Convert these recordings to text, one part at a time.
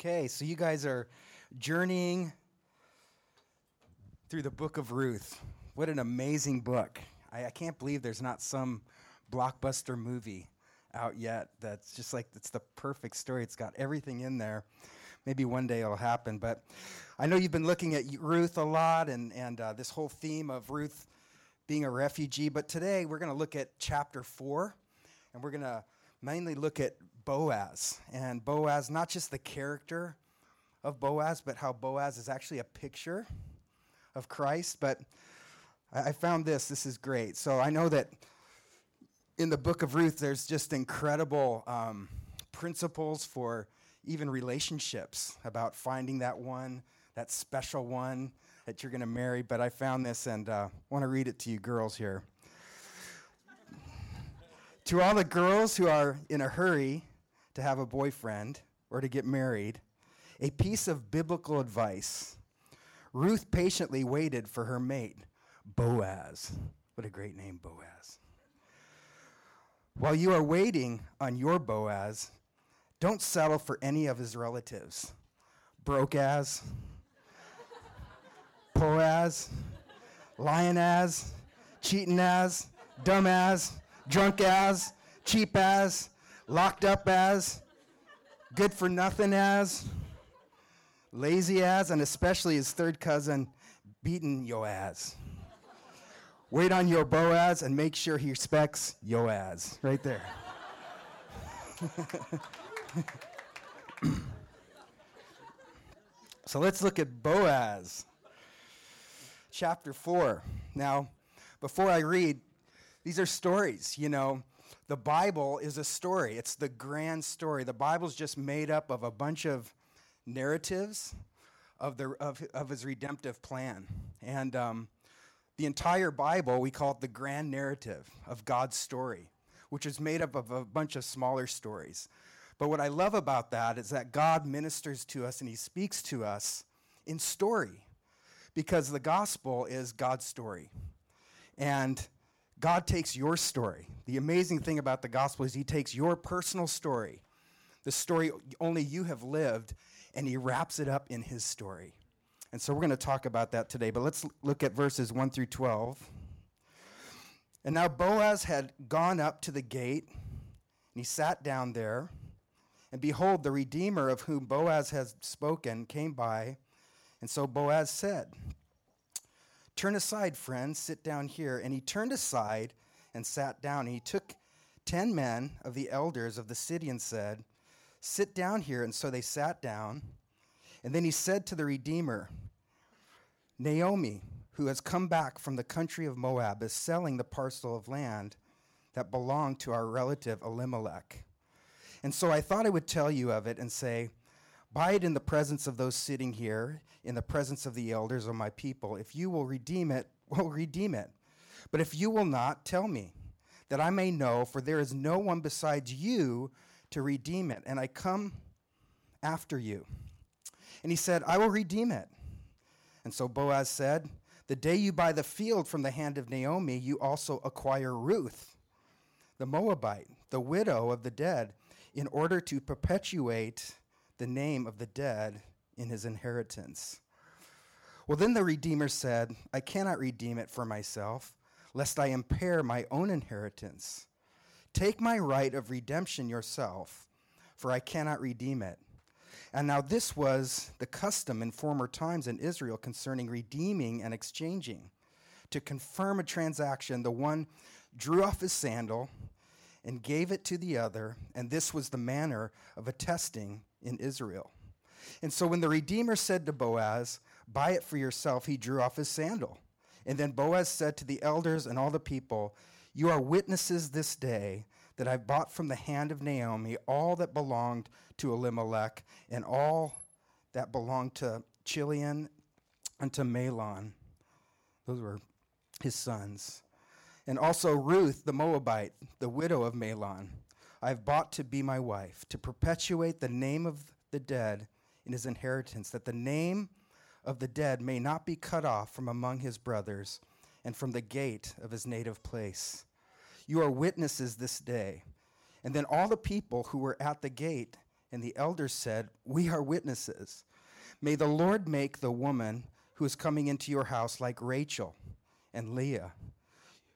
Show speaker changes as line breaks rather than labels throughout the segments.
Okay, so you guys are journeying through the book of Ruth. What an amazing book. I, I, can't believe there's not some blockbuster movie out yet that's just like it's the perfect story. It's got everything in there. Maybe one day it'll happen. But I know you've been looking at Ruth a lot and, and uh, this whole theme of Ruth being a refugee. But today we're going to look at chapter 4 and we're going to mainly look at Boaz. And Boaz, not just the character of Boaz, but how Boaz is actually a picture of Christ. But I found this, this is great. So I know that in the book of Ruth, there's just incredible um, principles for even relationships about finding that one, that special one that you're going to marry. But I found this and uh, want to read it to you girls here. to all the girls who are in a hurry to have a boyfriend or to get married, a piece of biblical advice. Ruth patiently waited for her mate, Boaz. What a great name, Boaz. While you are waiting on your Boaz, don't settle for any of his relatives. Broke as, Poaz, lion as, cheating as, dumb as, drunk as, cheap as, locked up as, good for nothing as, lazy as, and especially his third cousin, beaten Yoaz. Wait on your Boaz and make sure he respects Yoaz. Right there. so let's look at Boaz, chapter 4. Now, before I read, these are stories, you know. The Bible is a story, it's the grand story. The Bible's just made up of a bunch of narratives of, the, of, of his redemptive plan. And um, the entire Bible, we call it the grand narrative of God's story, which is made up of a bunch of smaller stories. But what I love about that is that God ministers to us and he speaks to us in story because the gospel is God's story. And God takes your story. The amazing thing about the gospel is He takes your personal story, the story only you have lived, and He wraps it up in His story. And so we're going to talk about that today. But let's look at verses 1 through 12. And now Boaz had gone up to the gate, and he sat down there. And behold, the Redeemer of whom Boaz had spoken came by. And so Boaz said, Turn aside, friends, sit down here. And he turned aside and sat down. And he took ten men of the elders of the city and said, Sit down here. And so they sat down. And then he said to the Redeemer, Naomi, who has come back from the country of Moab, is selling the parcel of land that belonged to our relative Elimelech. And so I thought I would tell you of it and say, Buy it in the presence of those sitting here, in the presence of the elders of my people. If you will redeem it, well, redeem it. But if you will not, tell me, that I may know, for there is no one besides you to redeem it, and I come after you. And he said, I will redeem it. And so Boaz said, The day you buy the field from the hand of Naomi, you also acquire Ruth, the Moabite, the widow of the dead, in order to perpetuate the name of the dead in his inheritance. Well, then the Redeemer said, I cannot redeem it for myself, lest I impair my own inheritance. Take my right of redemption yourself, for I cannot redeem it. And now this was the custom in former times in Israel concerning redeeming and exchanging. To confirm a transaction, the one drew off his sandal and gave it to the other, and this was the manner of attesting in Israel. And so when the Redeemer said to Boaz, Buy it for yourself, he drew off his sandal. And then Boaz said to the elders and all the people, You are witnesses this day that I bought from the hand of Naomi all that belonged to Elimelech and all that belonged to Chilion and to Mahlon. Those were his sons. And also Ruth the Moabite, the widow of Mahlon. I have bought to be my wife, to perpetuate the name of the dead in his inheritance, that the name of the dead may not be cut off from among his brothers and from the gate of his native place. You are witnesses this day. And then all the people who were at the gate And the elders said, We are witnesses. May the Lord make the woman who is coming into your house like Rachel and Leah,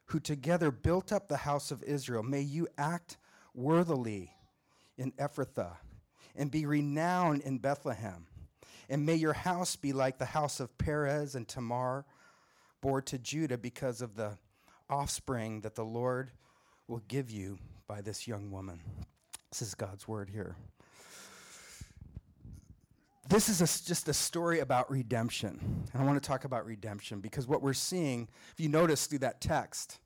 who together built up the house of Israel. May you act worthily in Ephrathah and be renowned in Bethlehem. And may your house be like the house of Perez and Tamar, bore to Judah because of the offspring that the Lord will give you by this young woman. This is God's word here this is a, just a story about redemption. And I want to talk about redemption because what we're seeing, if you notice through that text,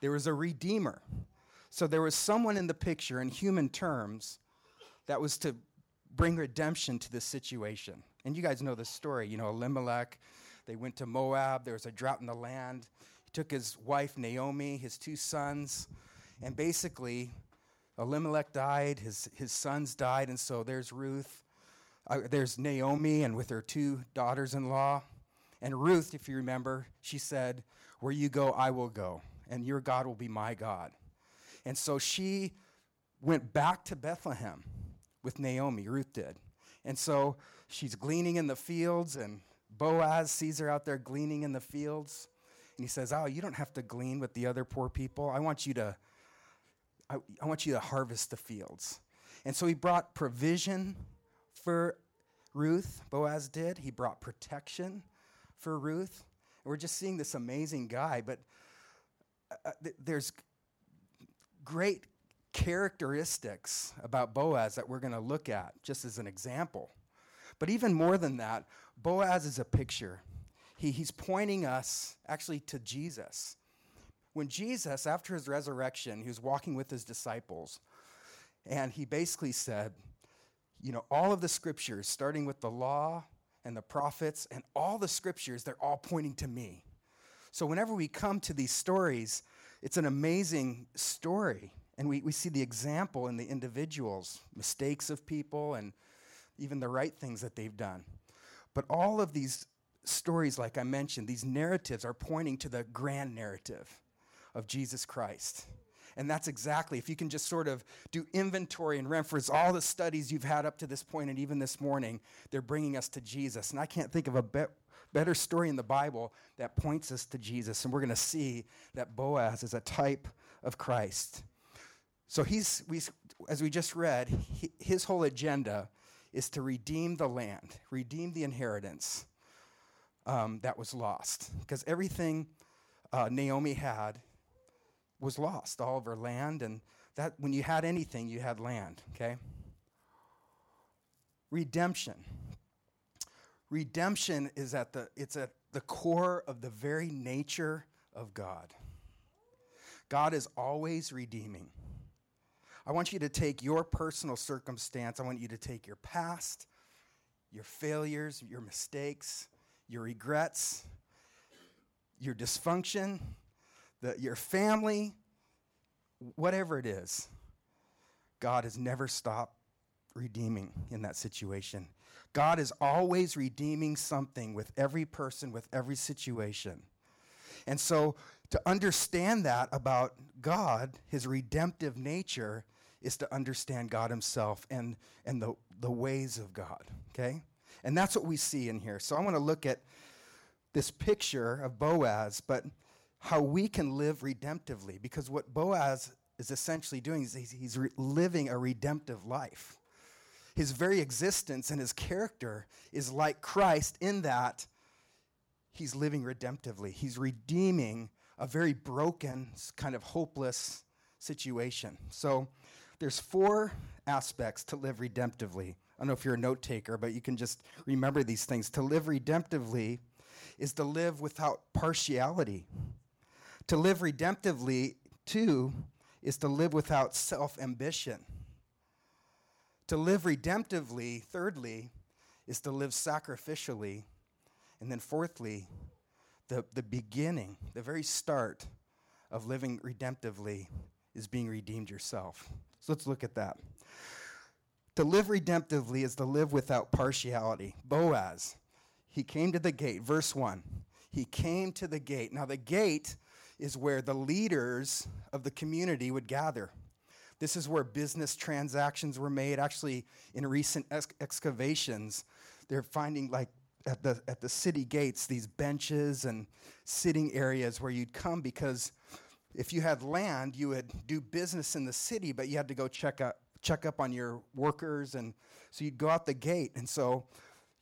there was a redeemer. So there was someone in the picture, in human terms, that was to bring redemption to this situation. And you guys know the story. You know, Elimelech, they went to Moab, there was a drought in the land. He took his wife, Naomi, his two sons, and basically, Elimelech died, his, his sons died, and so there's Ruth uh, there's Naomi and with her two daughters in law. And Ruth, if you remember, she said, Where you go, I will go, and your God will be my God. And so she went back to Bethlehem with Naomi, Ruth did. And so she's gleaning in the fields, and Boaz sees her out there gleaning in the fields. And he says, Oh, you don't have to glean with the other poor people. I want you to, I, I want you to harvest the fields. And so he brought provision for Ruth, Boaz did. He brought protection for Ruth. And we're just seeing this amazing guy, but uh, uh, th- there's great characteristics about Boaz that we're going to look at just as an example. But even more than that, Boaz is a picture. He, he's pointing us actually to Jesus. When Jesus, after his resurrection, he was walking with his disciples, and he basically said, you know, all of the scriptures, starting with the law and the prophets, and all the scriptures, they're all pointing to me. So whenever we come to these stories, it's an amazing story. And we, we see the example in the individuals, mistakes of people, and even the right things that they've done. But all of these stories, like I mentioned, these narratives are pointing to the grand narrative of Jesus Christ. And that's exactly, if you can just sort of do inventory and reference all the studies you've had up to this point and even this morning, they're bringing us to Jesus. And I can't think of a be- better story in the Bible that points us to Jesus. And we're going to see that Boaz is a type of Christ. So he's, we, as we just read, he, his whole agenda is to redeem the land, redeem the inheritance um, that was lost. Because everything uh, Naomi had was lost, all of her land, and that when you had anything, you had land, okay? Redemption. Redemption is at the it's at the core of the very nature of God. God is always redeeming. I want you to take your personal circumstance, I want you to take your past, your failures, your mistakes, your regrets, your dysfunction, the, your family, whatever it is, God has never stopped redeeming in that situation. God is always redeeming something with every person, with every situation. And so to understand that about God, his redemptive nature, is to understand God himself and, and the, the ways of God, okay? And that's what we see in here. So I want to look at this picture of Boaz, but how we can live redemptively. Because what Boaz is essentially doing is he's, he's re- living a redemptive life. His very existence and his character is like Christ in that he's living redemptively. He's redeeming a very broken, kind of hopeless situation. So there's four aspects to live redemptively. I don't know if you're a note taker, but you can just remember these things. To live redemptively is to live without partiality. To live redemptively, too, is to live without self ambition. To live redemptively, thirdly, is to live sacrificially. And then, fourthly, the, the beginning, the very start of living redemptively is being redeemed yourself. So let's look at that. To live redemptively is to live without partiality. Boaz, he came to the gate, verse 1. He came to the gate. Now, the gate is where the leaders of the community would gather. This is where business transactions were made. Actually, in recent ex- excavations, they're finding like at the at the city gates these benches and sitting areas where you'd come because if you had land, you would do business in the city, but you had to go check up check up on your workers, and so you'd go out the gate, and so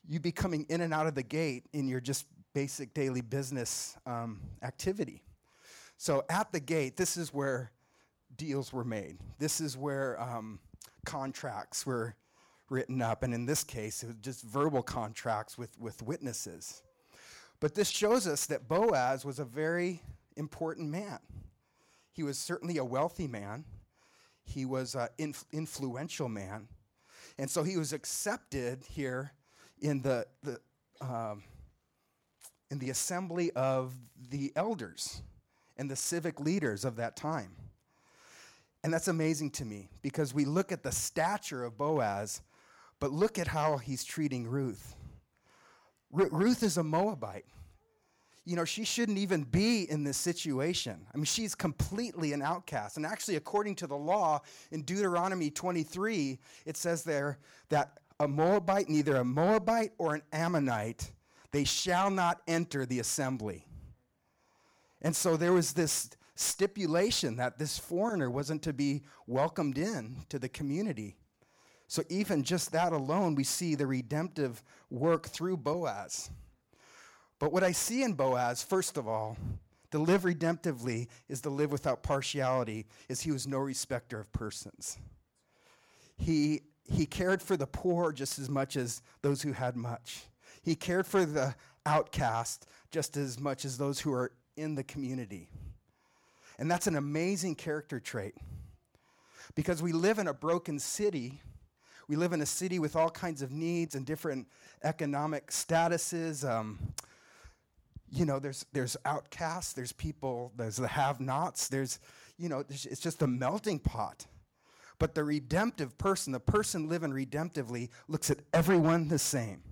you'd be coming in and out of the gate in your just basic daily business um, activity. So at the gate, this is where deals were made. This is where um, contracts were written up, and in this case, it was just verbal contracts with, with witnesses. But this shows us that Boaz was a very important man. He was certainly a wealthy man, he was an inf- influential man, and so he was accepted here in the, the, um, in the assembly of the elders and the civic leaders of that time. And that's amazing to me because we look at the stature of Boaz but look at how he's treating Ruth. R- Ruth is a Moabite. You know, she shouldn't even be in this situation. I mean, she's completely an outcast. And actually, according to the law in Deuteronomy 23, it says there that a Moabite, neither a Moabite or an Ammonite, they shall not enter the assembly. And so there was this stipulation that this foreigner wasn't to be welcomed in to the community. So, even just that alone, we see the redemptive work through Boaz. But what I see in Boaz, first of all, to live redemptively is to live without partiality, is he was no respecter of persons. He, he cared for the poor just as much as those who had much. He cared for the outcast just as much as those who are in the community. And that's an amazing character trait. Because we live in a broken city we live in a city with all kinds of needs and different economic statuses. Um, you know, there's, there's outcasts, there's people, there's the have nots, there's, you know, it's just a melting pot. But the redemptive person, the person living redemptively, looks at everyone the same.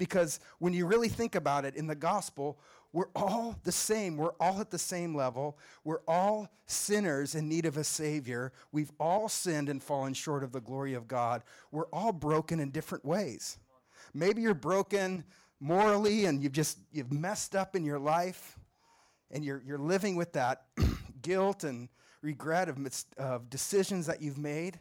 Because when you really think about it in the gospel, we're all the same. We're all at the same level. We're all sinners in need of a Savior. We've all sinned and fallen short of the glory of God. We're all broken in different ways. Maybe you're broken morally and you've just you've messed up in your life and you're, you're living with that guilt and regret of, of decisions that you've made.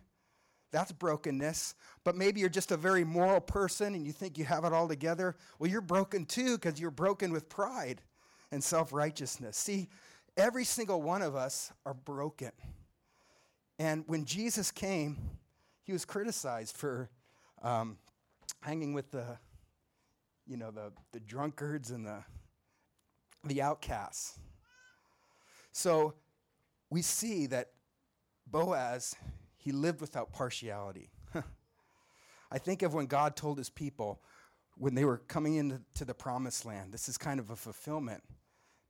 That's brokenness. But maybe you're just a very moral person and you think you have it all together. Well, you're broken too because you're broken with pride and self righteousness. See, every single one of us are broken. And when Jesus came, he was criticized for um, hanging with the, you know, the, the drunkards and the, the outcasts. So we see that Boaz he lived without partiality. I think of when God told his people when they were coming into the promised land, this is kind of a fulfillment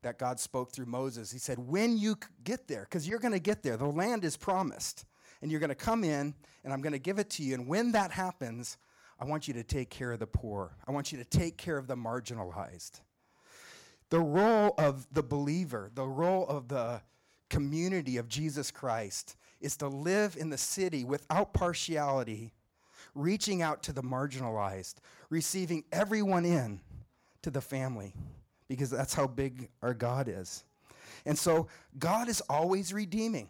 that God spoke through Moses. He said, When you get there, because you're going to get there, the land is promised, and you're going to come in, and I'm going to give it to you. And when that happens, I want you to take care of the poor, I want you to take care of the marginalized. The role of the believer, the role of the community of Jesus Christ is to live in the city without partiality, reaching out to the marginalized, receiving everyone in to the family, because that's how big our God is. And so God is always redeeming.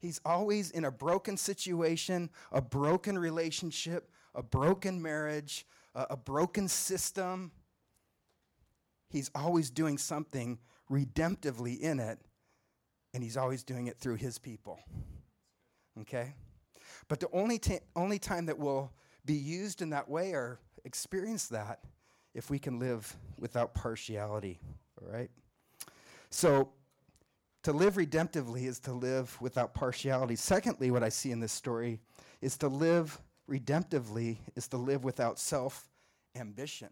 He's always in a broken situation, a broken relationship, a broken marriage, a, a broken system. He's always doing something redemptively in it and he's always doing it through his people. Okay? But the only, ta- only time that we'll be used in that way or experience that if we can live without partiality. All right? So, to live redemptively is to live without partiality. Secondly, what I see in this story is to live redemptively is to live without self ambition.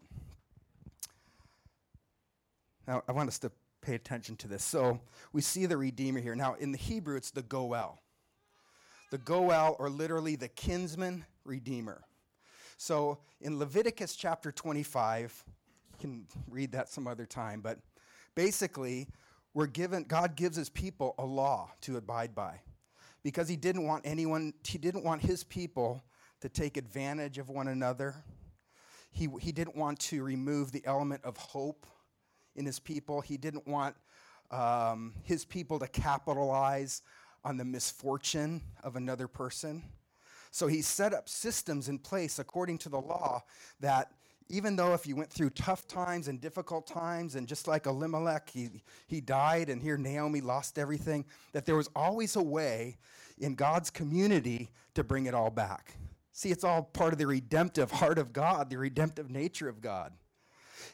Now, I want us to pay attention to this. So we see the Redeemer here. Now, in the Hebrew, it's the Goel. The Goel, or literally the kinsman Redeemer. So in Leviticus chapter 25, you can read that some other time, but basically, we're given, God gives his people a law to abide by. because he didn't want anyone, he didn't want his people to take advantage of one another. He, he didn't want to remove the element of hope in his people. He didn't want um, his people to capitalize on the misfortune of another person. So he set up systems in place according to the law that even though if you went through tough times and difficult times, and just like Elimelech, he, he died, and here Naomi lost everything, that there was always a way in God's community to bring it all back. See, it's all part of the redemptive heart of God, the redemptive nature of God.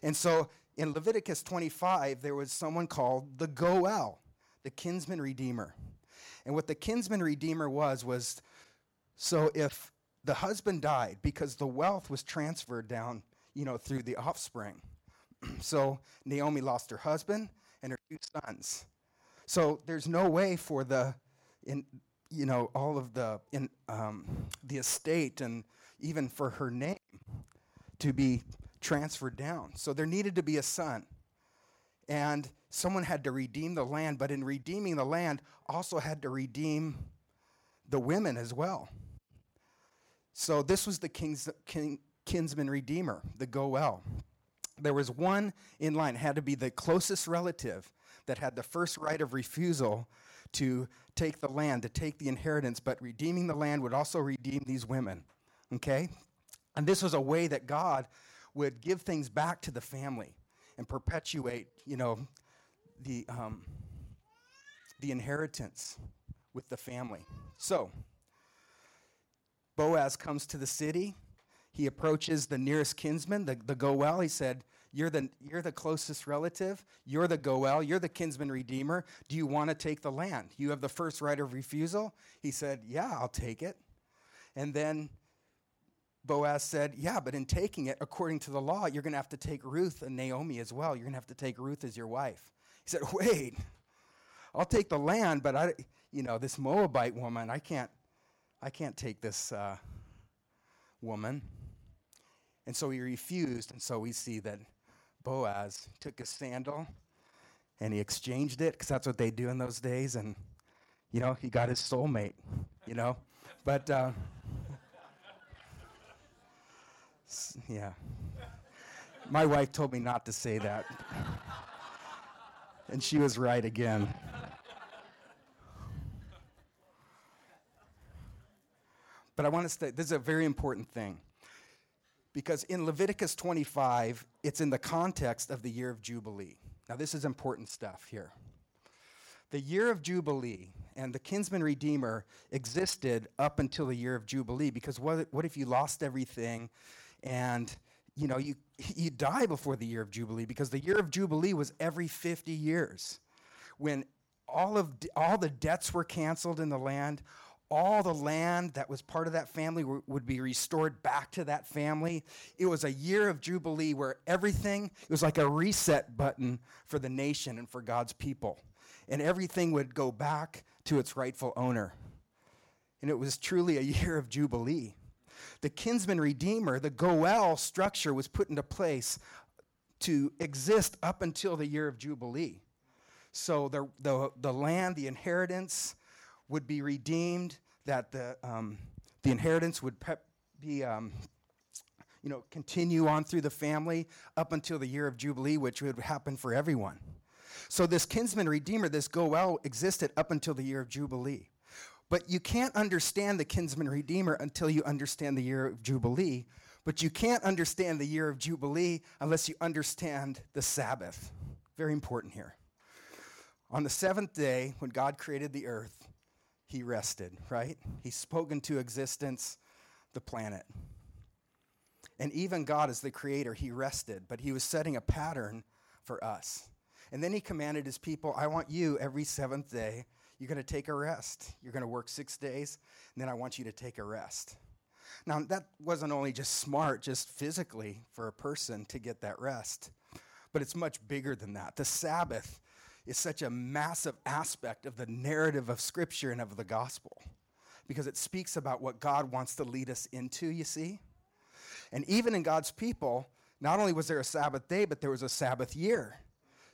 And so in Leviticus 25, there was someone called the Goel, the kinsman redeemer. And what the kinsman redeemer was, was so if the husband died because the wealth was transferred down you know, through the offspring. so Naomi lost her husband and her two sons. So there's no way for the, in, you know, all of the, in, um, the estate and even for her name to be transferred down. So there needed to be a son. And someone had to redeem the land, but in redeeming the land, also had to redeem the women as well. So this was the king's, king, kinsman redeemer, the Goel. There was one in line, had to be the closest relative that had the first right of refusal to take the land, to take the inheritance, but redeeming the land would also redeem these women. Okay? And this was a way that God would give things back to the family and perpetuate, you know, the, um, the inheritance with the family. So, Boaz comes to the city he approaches the nearest kinsman, the, the Goel. He said, you're the, you're the closest relative. You're the Goel. You're the kinsman redeemer. Do you want to take the land? You have the first right of refusal. He said, Yeah, I'll take it. And then Boaz said, Yeah, but in taking it, according to the law, you're going to have to take Ruth and Naomi as well. You're going to have to take Ruth as your wife. He said, Wait, I'll take the land, but I, you know, this Moabite woman, I can't, I can't take this uh, woman. And so he refused. And so we see that Boaz took a sandal and he exchanged it because that's what they do in those days. And, you know, he got his soulmate, you know. But, uh, yeah. My wife told me not to say that. and she was right again. But I want to say this is a very important thing because in Leviticus 25, it's in the context of the year of Jubilee. Now, this is important stuff here. The year of Jubilee and the kinsman redeemer existed up until the year of Jubilee because what, what if you lost everything and you know you, you die before the year of Jubilee because the year of Jubilee was every 50 years when all of all the debts were canceled in the land all the land that was part of that family would be restored back to that family. It was a year of Jubilee where everything, it was like a reset button for the nation and for God's people. And everything would go back to its rightful owner. And it was truly a year of Jubilee. The kinsman redeemer, the Goel structure, was put into place to exist up until the year of Jubilee. So the, the, the land, the inheritance, would be redeemed, that the, um, the inheritance would be, um, you know, continue on through the family up until the year of Jubilee, which would happen for everyone. So this kinsman redeemer, this Goel, existed up until the year of Jubilee. But you can't understand the kinsman redeemer until you understand the year of Jubilee. But you can't understand the year of Jubilee unless you understand the Sabbath. Very important here. On the seventh day, when God created the earth, he rested, right? He spoke into existence the planet. And even God, as the creator, he rested, but he was setting a pattern for us. And then he commanded his people, I want you every seventh day, you're going to take a rest. You're going to work six days, and then I want you to take a rest. Now, that wasn't only just smart, just physically for a person to get that rest, but it's much bigger than that. The Sabbath is such a massive aspect of the narrative of Scripture and of the gospel because it speaks about what God wants to lead us into, you see? And even in God's people, not only was there a Sabbath day, but there was a Sabbath year.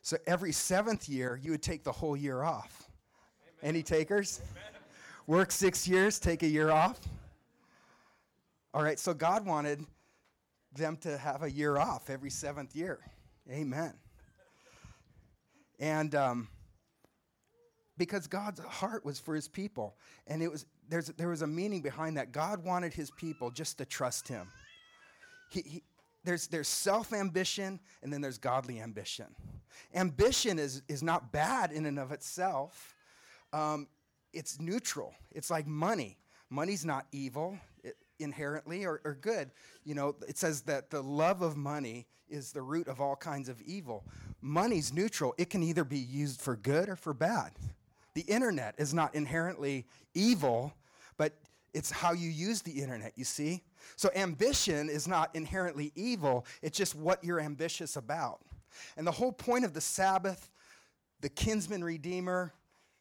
So every seventh year, you would take the whole year off. Any takers? Work six years, take a year off. All right, so God wanted them to have a year off every seventh year. Amen. And um, because God's heart was for his people. And it was, there's, there was a meaning behind that. God wanted his people just to trust him. He, he, there's, there's self ambition and then there's godly ambition. Ambition is, is not bad in and of itself, um, it's neutral. It's like money. Money's not evil it, inherently or, or good. You know, it says that the love of money is the root of all kinds of evil. Money's neutral, it can either be used for good or for bad. The internet is not inherently evil, but it's how you use the internet, you see? So ambition is not inherently evil, it's just what you're ambitious about. And the whole point of the Sabbath, the kinsman redeemer,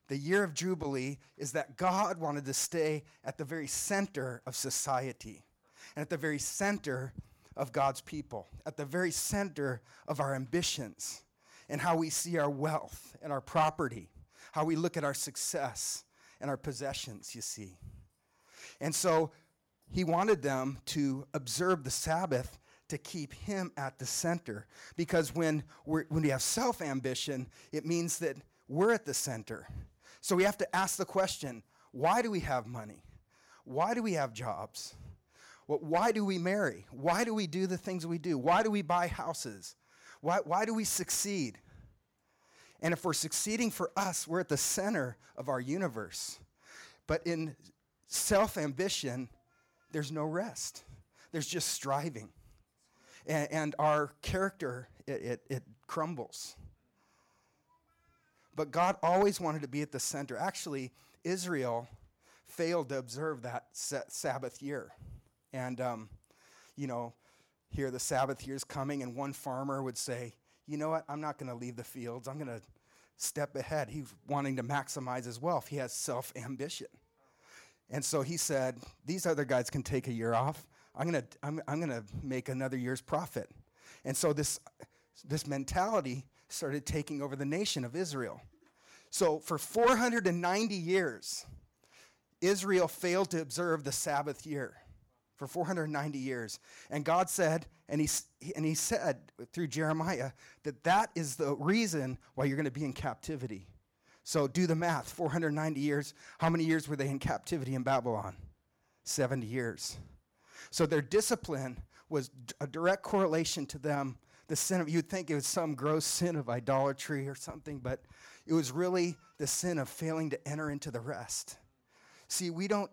the year of Jubilee is that God wanted to stay at the very center of society and at the very center of God's people, at the very center of our ambitions and how we see our wealth and our property, how we look at our success and our possessions, you see. And so he wanted them to observe the Sabbath to keep him at the center. Because when, we when we have self ambition, it means that we're at the center. So we have to ask the question why do we have money? Why do we have jobs? Why do we marry? Why do we do the things we do? Why do we buy houses? Why, why do we succeed? And if we're succeeding for us, we're at the center of our universe. But in self ambition, there's no rest, there's just striving. And, and our character, it, it, it crumbles. But God always wanted to be at the center. Actually, Israel failed to observe that Sabbath year. And, um, you know, here the Sabbath year is coming, and one farmer would say, you know what, I'm not going to leave the fields. I'm going to step ahead. He's wanting to maximize his wealth. He has self ambition. And so he said, These other guys can take a year off. I'm going to I'm, I'm gonna make another year's profit. And so this, this mentality started taking over the nation of Israel. So for 490 years, Israel failed to observe the Sabbath year for 490 years. And God said, and he, and he said through Jeremiah, that that is the reason why you're going to be in captivity. So do the math 490 years. How many years were they in captivity in Babylon? 70 years. So their discipline was a direct correlation to them. The sin of, you'd think it was some gross sin of idolatry or something, but it was really the sin of failing to enter into the rest. See, we don't,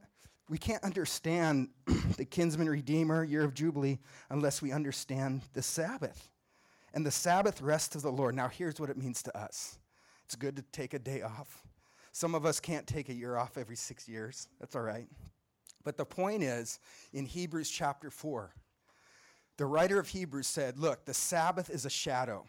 we can't understand the kinsman redeemer, year of Jubilee, unless we understand the Sabbath. And the Sabbath rest of the Lord. Now, here's what it means to us it's good to take a day off. Some of us can't take a year off every six years. That's all right. But the point is, in Hebrews chapter 4, the writer of Hebrews said, Look, the Sabbath is a shadow,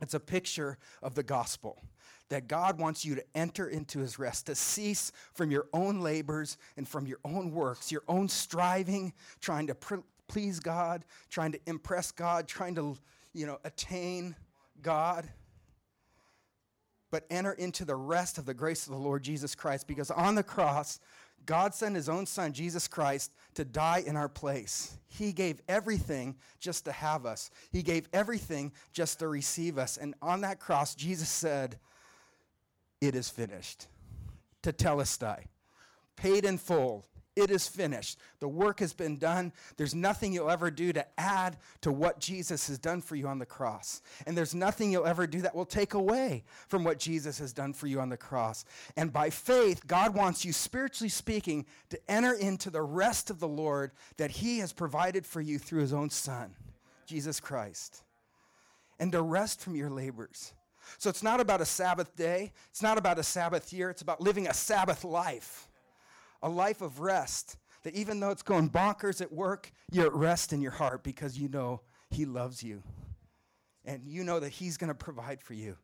it's a picture of the gospel that God wants you to enter into his rest, to cease from your own labors and from your own works, your own striving, trying to pr- please God, trying to impress God, trying to, you know, attain God. But enter into the rest of the grace of the Lord Jesus Christ because on the cross, God sent his own son, Jesus Christ, to die in our place. He gave everything just to have us, he gave everything just to receive us. And on that cross, Jesus said, It is finished. Tetelestai, paid in full. It is finished. The work has been done. There's nothing you'll ever do to add to what Jesus has done for you on the cross. And there's nothing you'll ever do that will take away from what Jesus has done for you on the cross. And by faith, God wants you, spiritually speaking, to enter into the rest of the Lord that He has provided for you through His own Son, Jesus Christ, and to rest from your labors. So it's not about a Sabbath day, it's not about a Sabbath year, it's about living a Sabbath life a life of rest. That even though it's going bonkers at work, you're at rest in your heart because you know He loves you. And you know that He's going to provide for you.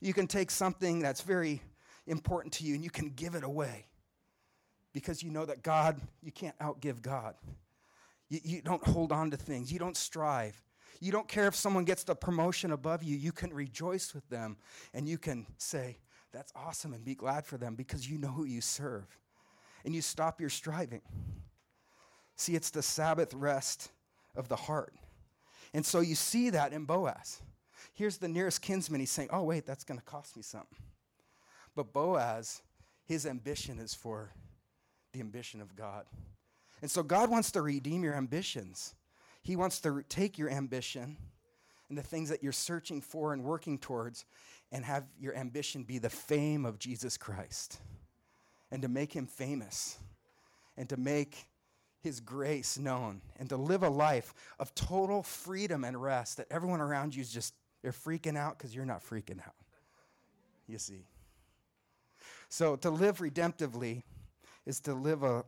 You can take something that's very important to you and you can give it away because you know that God, you can't outgive God. You, you don't hold on to things, you don't strive. You don't care if someone gets the promotion above you, you can rejoice with them and you can say, That's awesome, and be glad for them because you know who you serve. And you stop your striving. See, it's the Sabbath rest of the heart. And so you see that in Boaz. Here's the nearest kinsman. He's saying, Oh, wait, that's going to cost me something. But Boaz, his ambition is for the ambition of God. And so God wants to redeem your ambitions. He wants to take your ambition and the things that you're searching for and working towards and have your ambition be the fame of Jesus Christ and to make him famous and to make his grace known and to live a life of total freedom and rest that everyone around you is just they're freaking out because you're not freaking out you see. So to live redemptively is to live a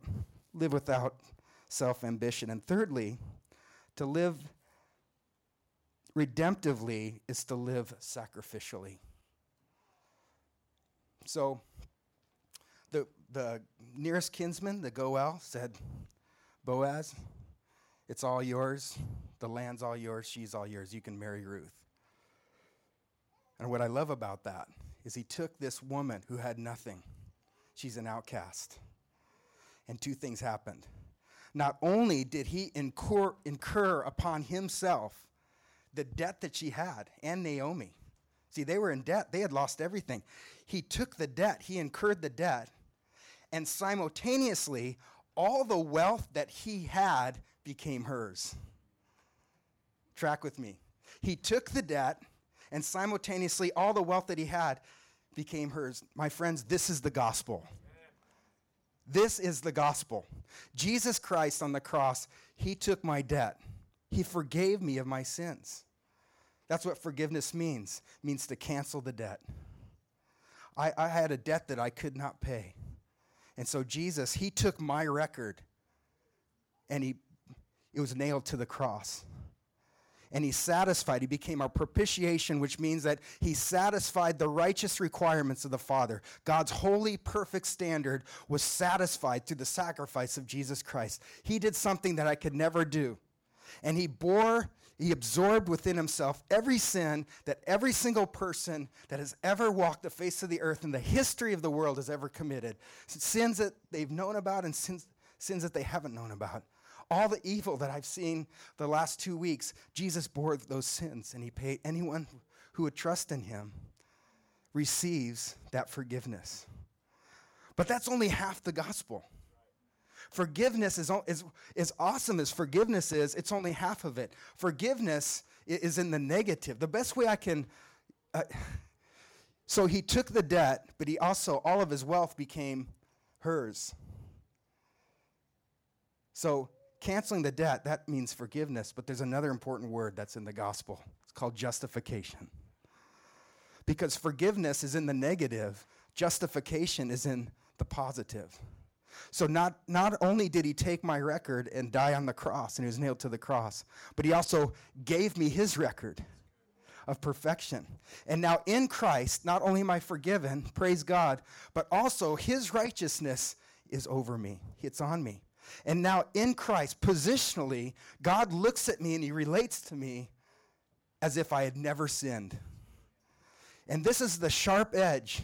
live without self-ambition. And thirdly to live redemptively is to live sacrificially. So the, the nearest kinsman, the Goel, said, Boaz, it's all yours. The land's all yours. She's all yours. You can marry Ruth. And what I love about that is he took this woman who had nothing. She's an outcast. And two things happened. Not only did he incur, incur upon himself the debt that she had and Naomi. See, they were in debt, they had lost everything. He took the debt, he incurred the debt, and simultaneously, all the wealth that he had became hers. Track with me. He took the debt, and simultaneously, all the wealth that he had became hers. My friends, this is the gospel. This is the gospel. Jesus Christ on the cross, he took my debt. He forgave me of my sins. That's what forgiveness means. It means to cancel the debt. I, I had a debt that I could not pay. And so Jesus, he took my record and he it was nailed to the cross. And he satisfied, he became our propitiation, which means that he satisfied the righteous requirements of the Father. God's holy, perfect standard was satisfied through the sacrifice of Jesus Christ. He did something that I could never do. And he bore he absorbed within himself every sin that every single person that has ever walked the face of the earth in the history of the world has ever committed. Sins that they've known about and sins, sins that they haven't known about. All the evil that I've seen the last two weeks, Jesus bore those sins and he paid anyone who would trust in him receives that forgiveness. But that's only half the gospel. Forgiveness is, is, is awesome as forgiveness is, it's only half of it. Forgiveness is in the negative. The best way I can. Uh, so he took the debt, but he also, all of his wealth became hers. So canceling the debt, that means forgiveness, but there's another important word that's in the gospel. It's called justification. Because forgiveness is in the negative, justification is in the positive. So not, not only did he take my record and die on the cross, and he was nailed to the cross, but he also gave me his record of perfection. And now in Christ, not only am I forgiven, praise God, but also his righteousness is over me. It's on me. And now in Christ, positionally, God looks at me and he relates to me as if I had never sinned. And this is the sharp edge.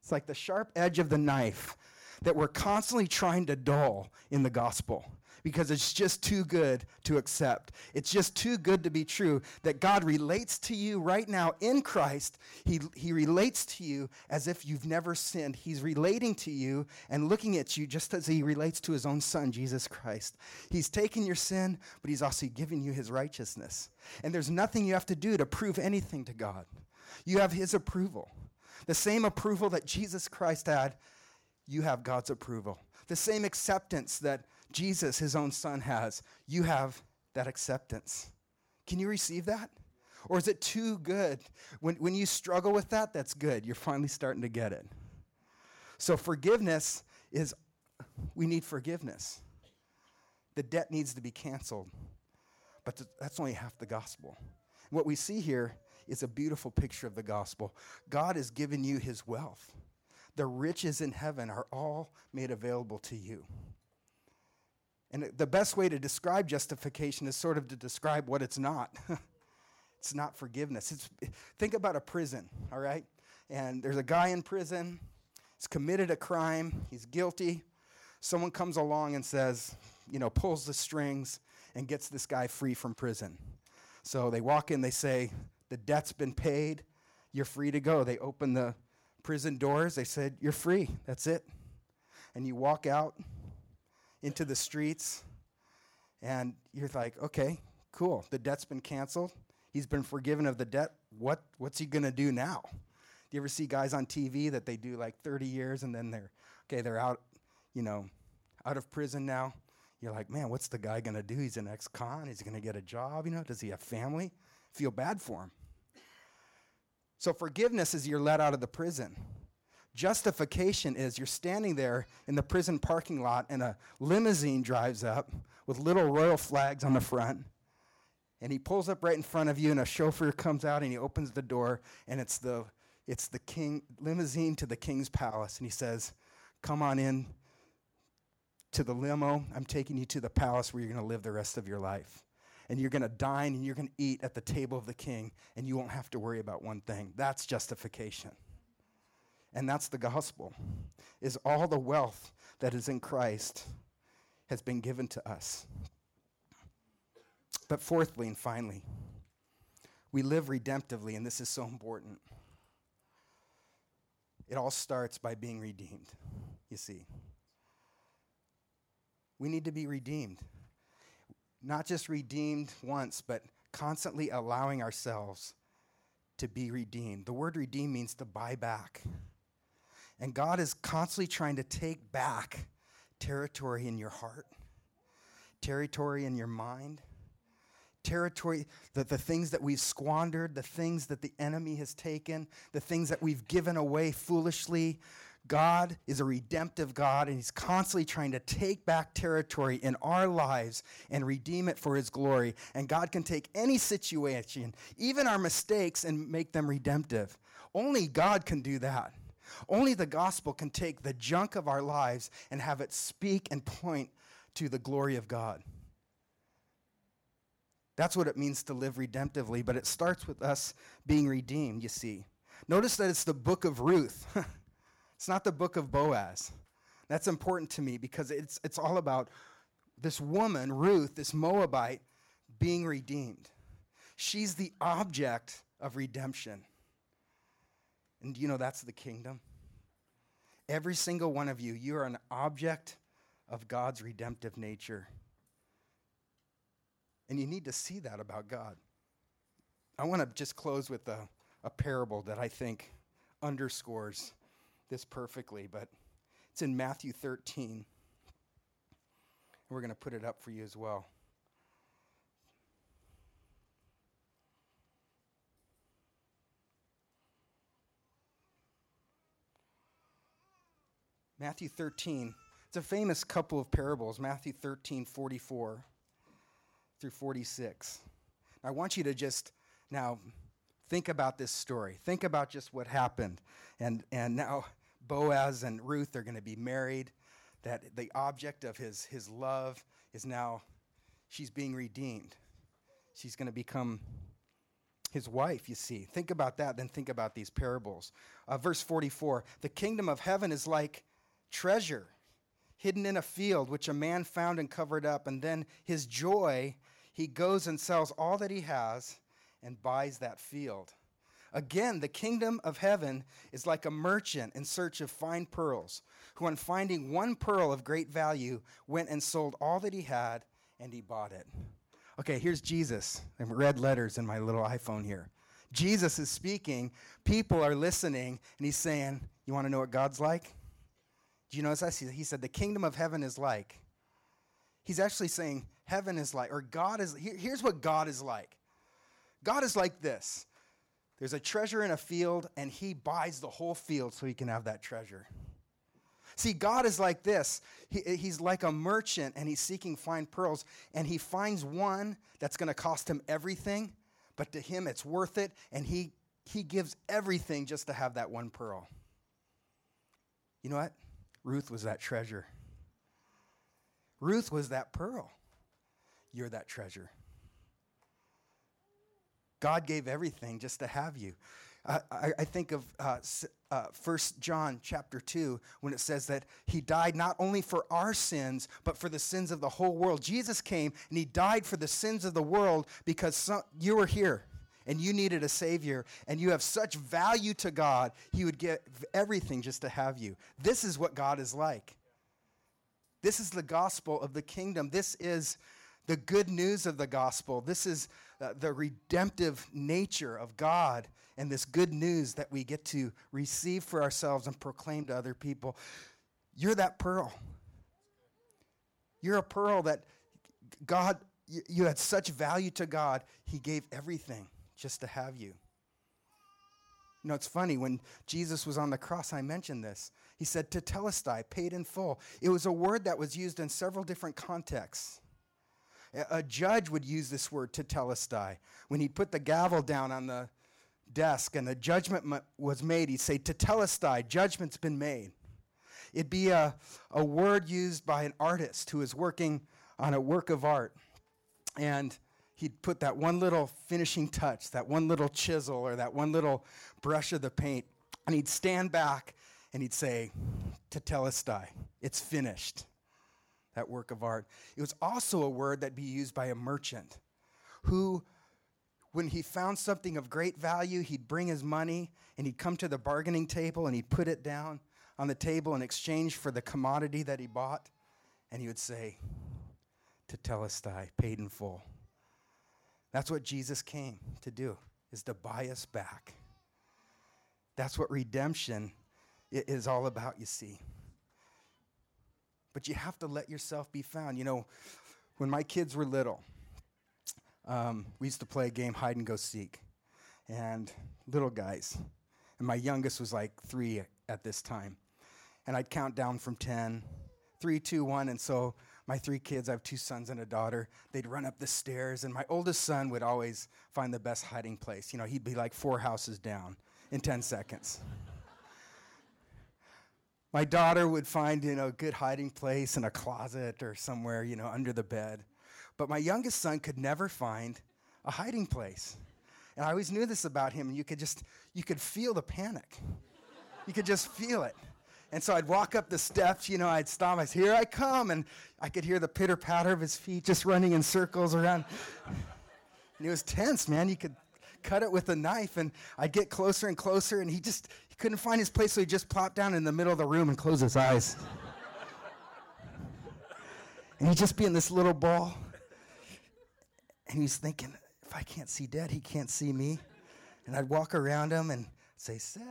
It's like the sharp edge of the knife that we're constantly trying to dull in the gospel because it's just too good to accept. It's just too good to be true that God relates to you right now in Christ. He, he relates to you as if you've never sinned. He's relating to you and looking at you just as he relates to his own son, Jesus Christ. He's taken your sin, but he's also given you his righteousness. And there's nothing you have to do to prove anything to God. You have his approval. The same approval that Jesus Christ had you have God's approval. The same acceptance that Jesus, his own son, has, you have that acceptance. Can you receive that? Or is it too good? When, when you struggle with that, that's good. You're finally starting to get it. So, forgiveness is, we need forgiveness. The debt needs to be canceled. But that's only half the gospel. What we see here is a beautiful picture of the gospel. God has given you his wealth the riches in heaven are all made available to you. And the best way to describe justification is sort of to describe what it's not. it's not forgiveness. It's, think about a prison, all right? And there's a guy in prison. He's committed a crime. He's guilty. someone comes along and says, you know, pulls the strings and gets this guy free from prison. So they walk in, they say, the debt's been paid, you're free to go. They open the prison doors, they said, You're free, that's it. And you walk out into the streets, and you're like, Okay, cool, the debt's been canceled. He's been forgiven of the debt. What, what's he going to do now? Do you ever see guys on TV that they do like 30 years and then they're, okay, they're out, you know, out of prison now? You're like, man, what's the guy going to do? He's an ex con. He's going to get a job. You know, does he have family? Feel bad for him. So forgiveness is you're let out of the prison. Justification is you're standing there in the prison parking lot and a limousine drives up with little royal flags on the front. And he pulls up right in front of you, and a chauffeur comes out and he opens the door, and it's the, it's the king limousine to the king's palace. And he says, Come on in to the limo. I'm taking you to the palace where you're going to live the rest of your life and you're going to dine and you're going to eat at the table of the king, and you won't have to worry about one thing. That's justification. And that's the gospel. Is all the wealth that is in Christ has been given to us. But fourthly and finally, we live redemptively, and this is so important. It all starts by being redeemed, you see. We need to be redeemed not just redeemed once, but constantly allowing ourselves to be redeemed. The word redeem means to buy back. And God is constantly trying to take back territory in your heart, territory in your mind, territory, that the things that we've squandered, the things that the enemy has taken, the things that we've given away foolishly, God is a redemptive God, and He's constantly trying to take back territory in our lives and redeem it for His glory. And God can take any situation, even our mistakes, and make them redemptive. Only God can do that. Only the gospel can take the junk of our lives and have it speak and point to the glory of God. That's what it means to live redemptively, but it starts with us being redeemed, you see. Notice that it's the book of Ruth. It's not the book of Boaz. That's important to me because it's, it's all about this woman, Ruth, this Moabite, being redeemed. She's the object of redemption. And you know that's the kingdom? Every single one of you, you are an object of God's redemptive nature. And you need to see that about God. I want to just close with a, a parable that I think underscores this perfectly, but it's in Matthew 13. We're going to put it up for you as well. Matthew 13. It's a famous couple of parables, Matthew 13, 44 through 46. I want you to just now think about this story. Think about just what happened. And, and now Boaz and Ruth are going to be married, that the object of his, his love is now, she's being redeemed. She's going to become his wife, you see. Think about that, then think about these parables. Uh, verse 44 The kingdom of heaven is like treasure hidden in a field, which a man found and covered up, and then his joy, he goes and sells all that he has and buys that field. Again, the kingdom of heaven is like a merchant in search of fine pearls, who, on finding one pearl of great value, went and sold all that he had and he bought it. Okay, here's Jesus in red letters in my little iPhone here. Jesus is speaking, people are listening, and he's saying, You want to know what God's like? Do you notice that? He said, The kingdom of heaven is like. He's actually saying, Heaven is like, or God is, here, here's what God is like. God is like this there's a treasure in a field, and he buys the whole field so he can have that treasure. See, God is like this. He, he's like a merchant, and he's seeking fine pearls, and he finds one that's going to cost him everything, but to him it's worth it, and he, he gives everything just to have that one pearl. You know what? Ruth was that treasure. Ruth was that pearl. You're that treasure. God gave everything just to have you. I, I, think of uh, uh, 1 John chapter 2 when it says that he died not only for our sins, but for the sins of the whole world. Jesus came and he died for the sins of the world because some, you were here and you needed a Savior and you have such value to God, He would give everything just to have you. This is what God is like. This is the gospel of the kingdom. This is the good news of the gospel. This is uh, the redemptive nature of God and this good news that we get to receive for ourselves and proclaim to other people. You're that pearl. You're a pearl that God, you, had such value to God, He gave everything just to have you. You know, it's funny, when Jesus was on the cross, I mentioned this. He said, tetelestai, paid in full. It was a word that was used in several different contexts. A judge would use this word, to tetelestai. When he'd put the gavel down on the desk and the judgment was made, he'd say, to tetelestai, judgment's been made. It'd be a, a word used by an artist who is working on a work of art. And he'd put that one little finishing touch, that one little chisel, or that one little brush of the paint, and he'd stand back and he'd say, to Tetelestai, it's finished, that work of art. It was also a word that'd be used by a merchant who, when he found something of great value, he'd bring his money and he'd come to the bargaining table and he'd put it down on the table in exchange for the commodity that he bought, and he would say, Tetelestai, paid in full. That's what Jesus came to do, is to buy us back. That's what redemption is all about, you see. But you have to let yourself be found. You know, when my kids were little, um, we used to play a game, hide and go seek, and little guys. And my youngest was like three at this time. And I'd count down from 10, three, two, one. And so my three kids, I have two sons and a daughter, they'd run up the stairs, and my oldest son would always find the best hiding place. You know, he'd be like four houses down in 10 seconds. My daughter would find, you know, a good hiding place in a closet or somewhere, you know, under the bed. But my youngest son could never find a hiding place. And I always knew this about him, and you could just, you could feel the panic. You could just feel it. And so I'd walk up the steps, you know, I'd stop, I'd say, here I come. And I could hear the pitter patter of his feet just running in circles around. And it was tense, man. You could cut it with a knife. And I'd get closer and closer, and he just he couldn't find his place, so he just plopped down in the middle of the room and closed his eyes. and he'd just be in this little ball. And he's thinking, if I can't see dad, he can't see me. And I'd walk around him and say, Seth,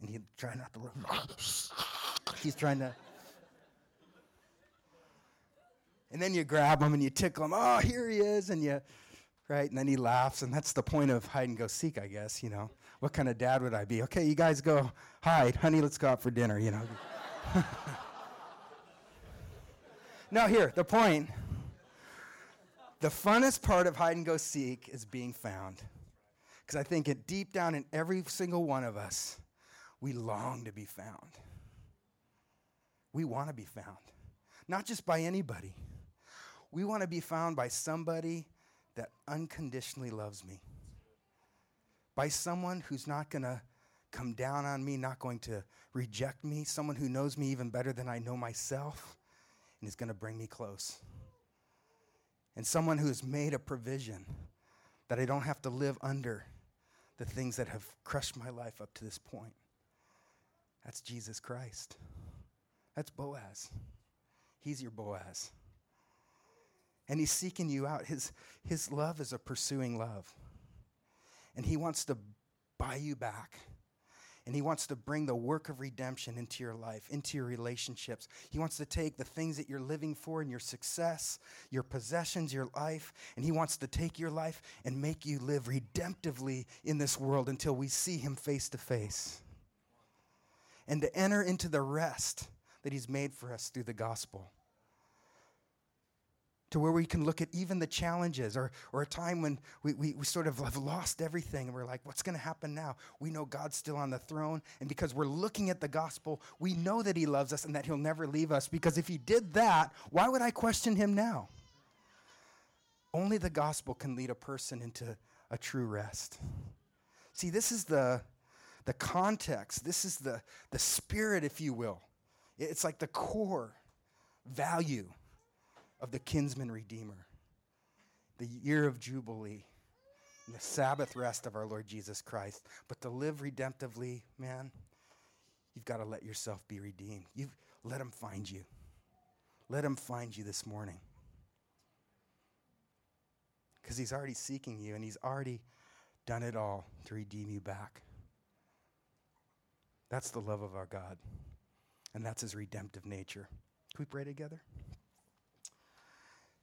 and he'd try not to look. He's trying to. And then you grab him and you tickle him. Oh, here he is. And you, right? And then he laughs. And that's the point of hide and go seek, I guess, you know. What kind of dad would I be? Okay, you guys go hide. Honey, let's go out for dinner, you know. now, here, the point. The funnest part of hide and go seek is being found. Because I think it deep down in every single one of us, we long to be found. We want to be found, not just by anybody. We want to be found by somebody that unconditionally loves me, by someone who's not going to come down on me, not going to reject me, someone who knows me even better than I know myself and is going to bring me close. And someone who's made a provision that I don't have to live under the things that have crushed my life up to this point. That's Jesus Christ. That's Boaz. He's your Boaz. And he's seeking you out. His, his love is a pursuing love. And he wants to buy you back. And he wants to bring the work of redemption into your life, into your relationships. He wants to take the things that you're living for and your success, your possessions, your life, and he wants to take your life and make you live redemptively in this world until we see him face to face and to enter into the rest that He's made for us through the gospel. To where we can look at even the challenges or, or a time when we, we, we sort of have lost everything and we're like, what's going to happen now? We know God's still on the throne. And because we're looking at the gospel, we know that He loves us and that He'll never leave us. Because if He did that, why would I question Him now? Only the gospel can lead a person into a true rest. See, this is the, the context, this is the, the spirit, if you will. It's like the core value of the kinsman redeemer, the year of Jubilee, and the Sabbath rest of our Lord Jesus Christ. But to live redemptively, man, you've got to let yourself be redeemed. You've, let him find you. Let him find you this morning. Because he's already seeking you and he's already done it all to redeem you back. That's the love of our God, and that's his redemptive nature. Can we pray together?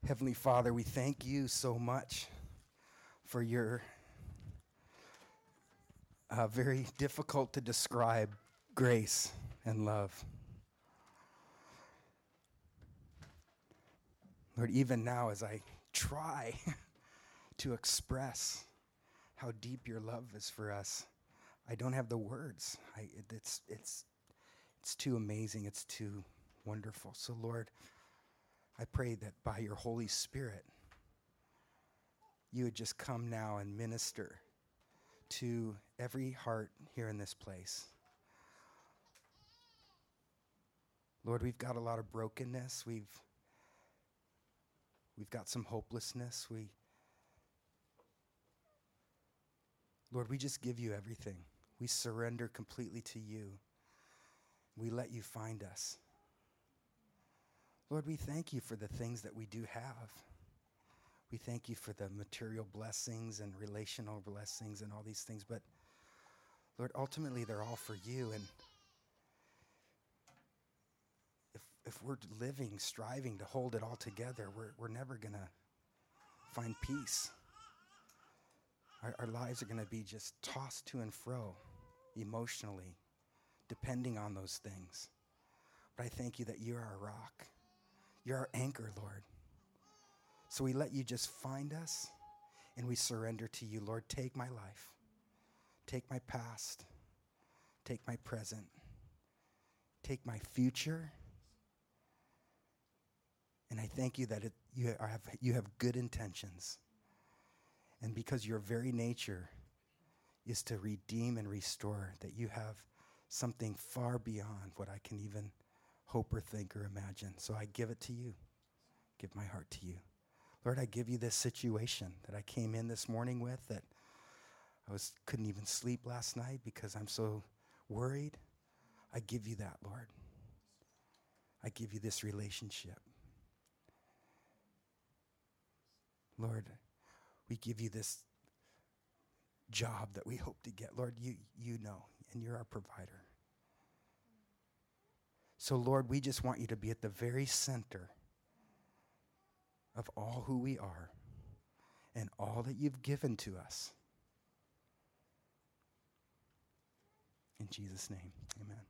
Heavenly Father, we thank you so much for your uh, very difficult to describe grace and love. Lord, even now as I try to express how deep your love is for us, I don't have the words. I, it, it's, it's, it's too amazing. It's too wonderful. So, Lord, I pray that by your Holy Spirit, you would just come now and minister to every heart here in this place. Lord, we've got a lot of brokenness. We've We've got some hopelessness. We Lord, we just give you everything. We surrender completely to you. We let you find us. Lord, we thank you for the things that we do have. We thank you for the material blessings and relational blessings and all these things. But Lord, ultimately, they're all for you. And if if we're living, striving to hold it all together, we're, we're never going to find peace. Our, our lives are going to be just tossed to and fro emotionally, depending on those things. But I thank you that you're our rock. You're our anchor, Lord. So we let you just find us and we surrender to you. Lord, take my life, take my past, take my present, take my future and I thank you that it, you, have, you have good intentions. And because your very nature is to redeem and restore, that you have something far beyond what I can even hope or think or imagine. So I give it to you, give my heart to you. Lord, I give you this situation that I came in this morning with that I was couldn't even sleep last night because I'm so worried. I give you that, Lord. I give you this relationship. Lord, we give you this job that we hope to get. Lord, you, you know, and you're our provider. So, Lord, we just want you to be at the very center of all who we are and all that you've given to us. In Jesus' name, amen.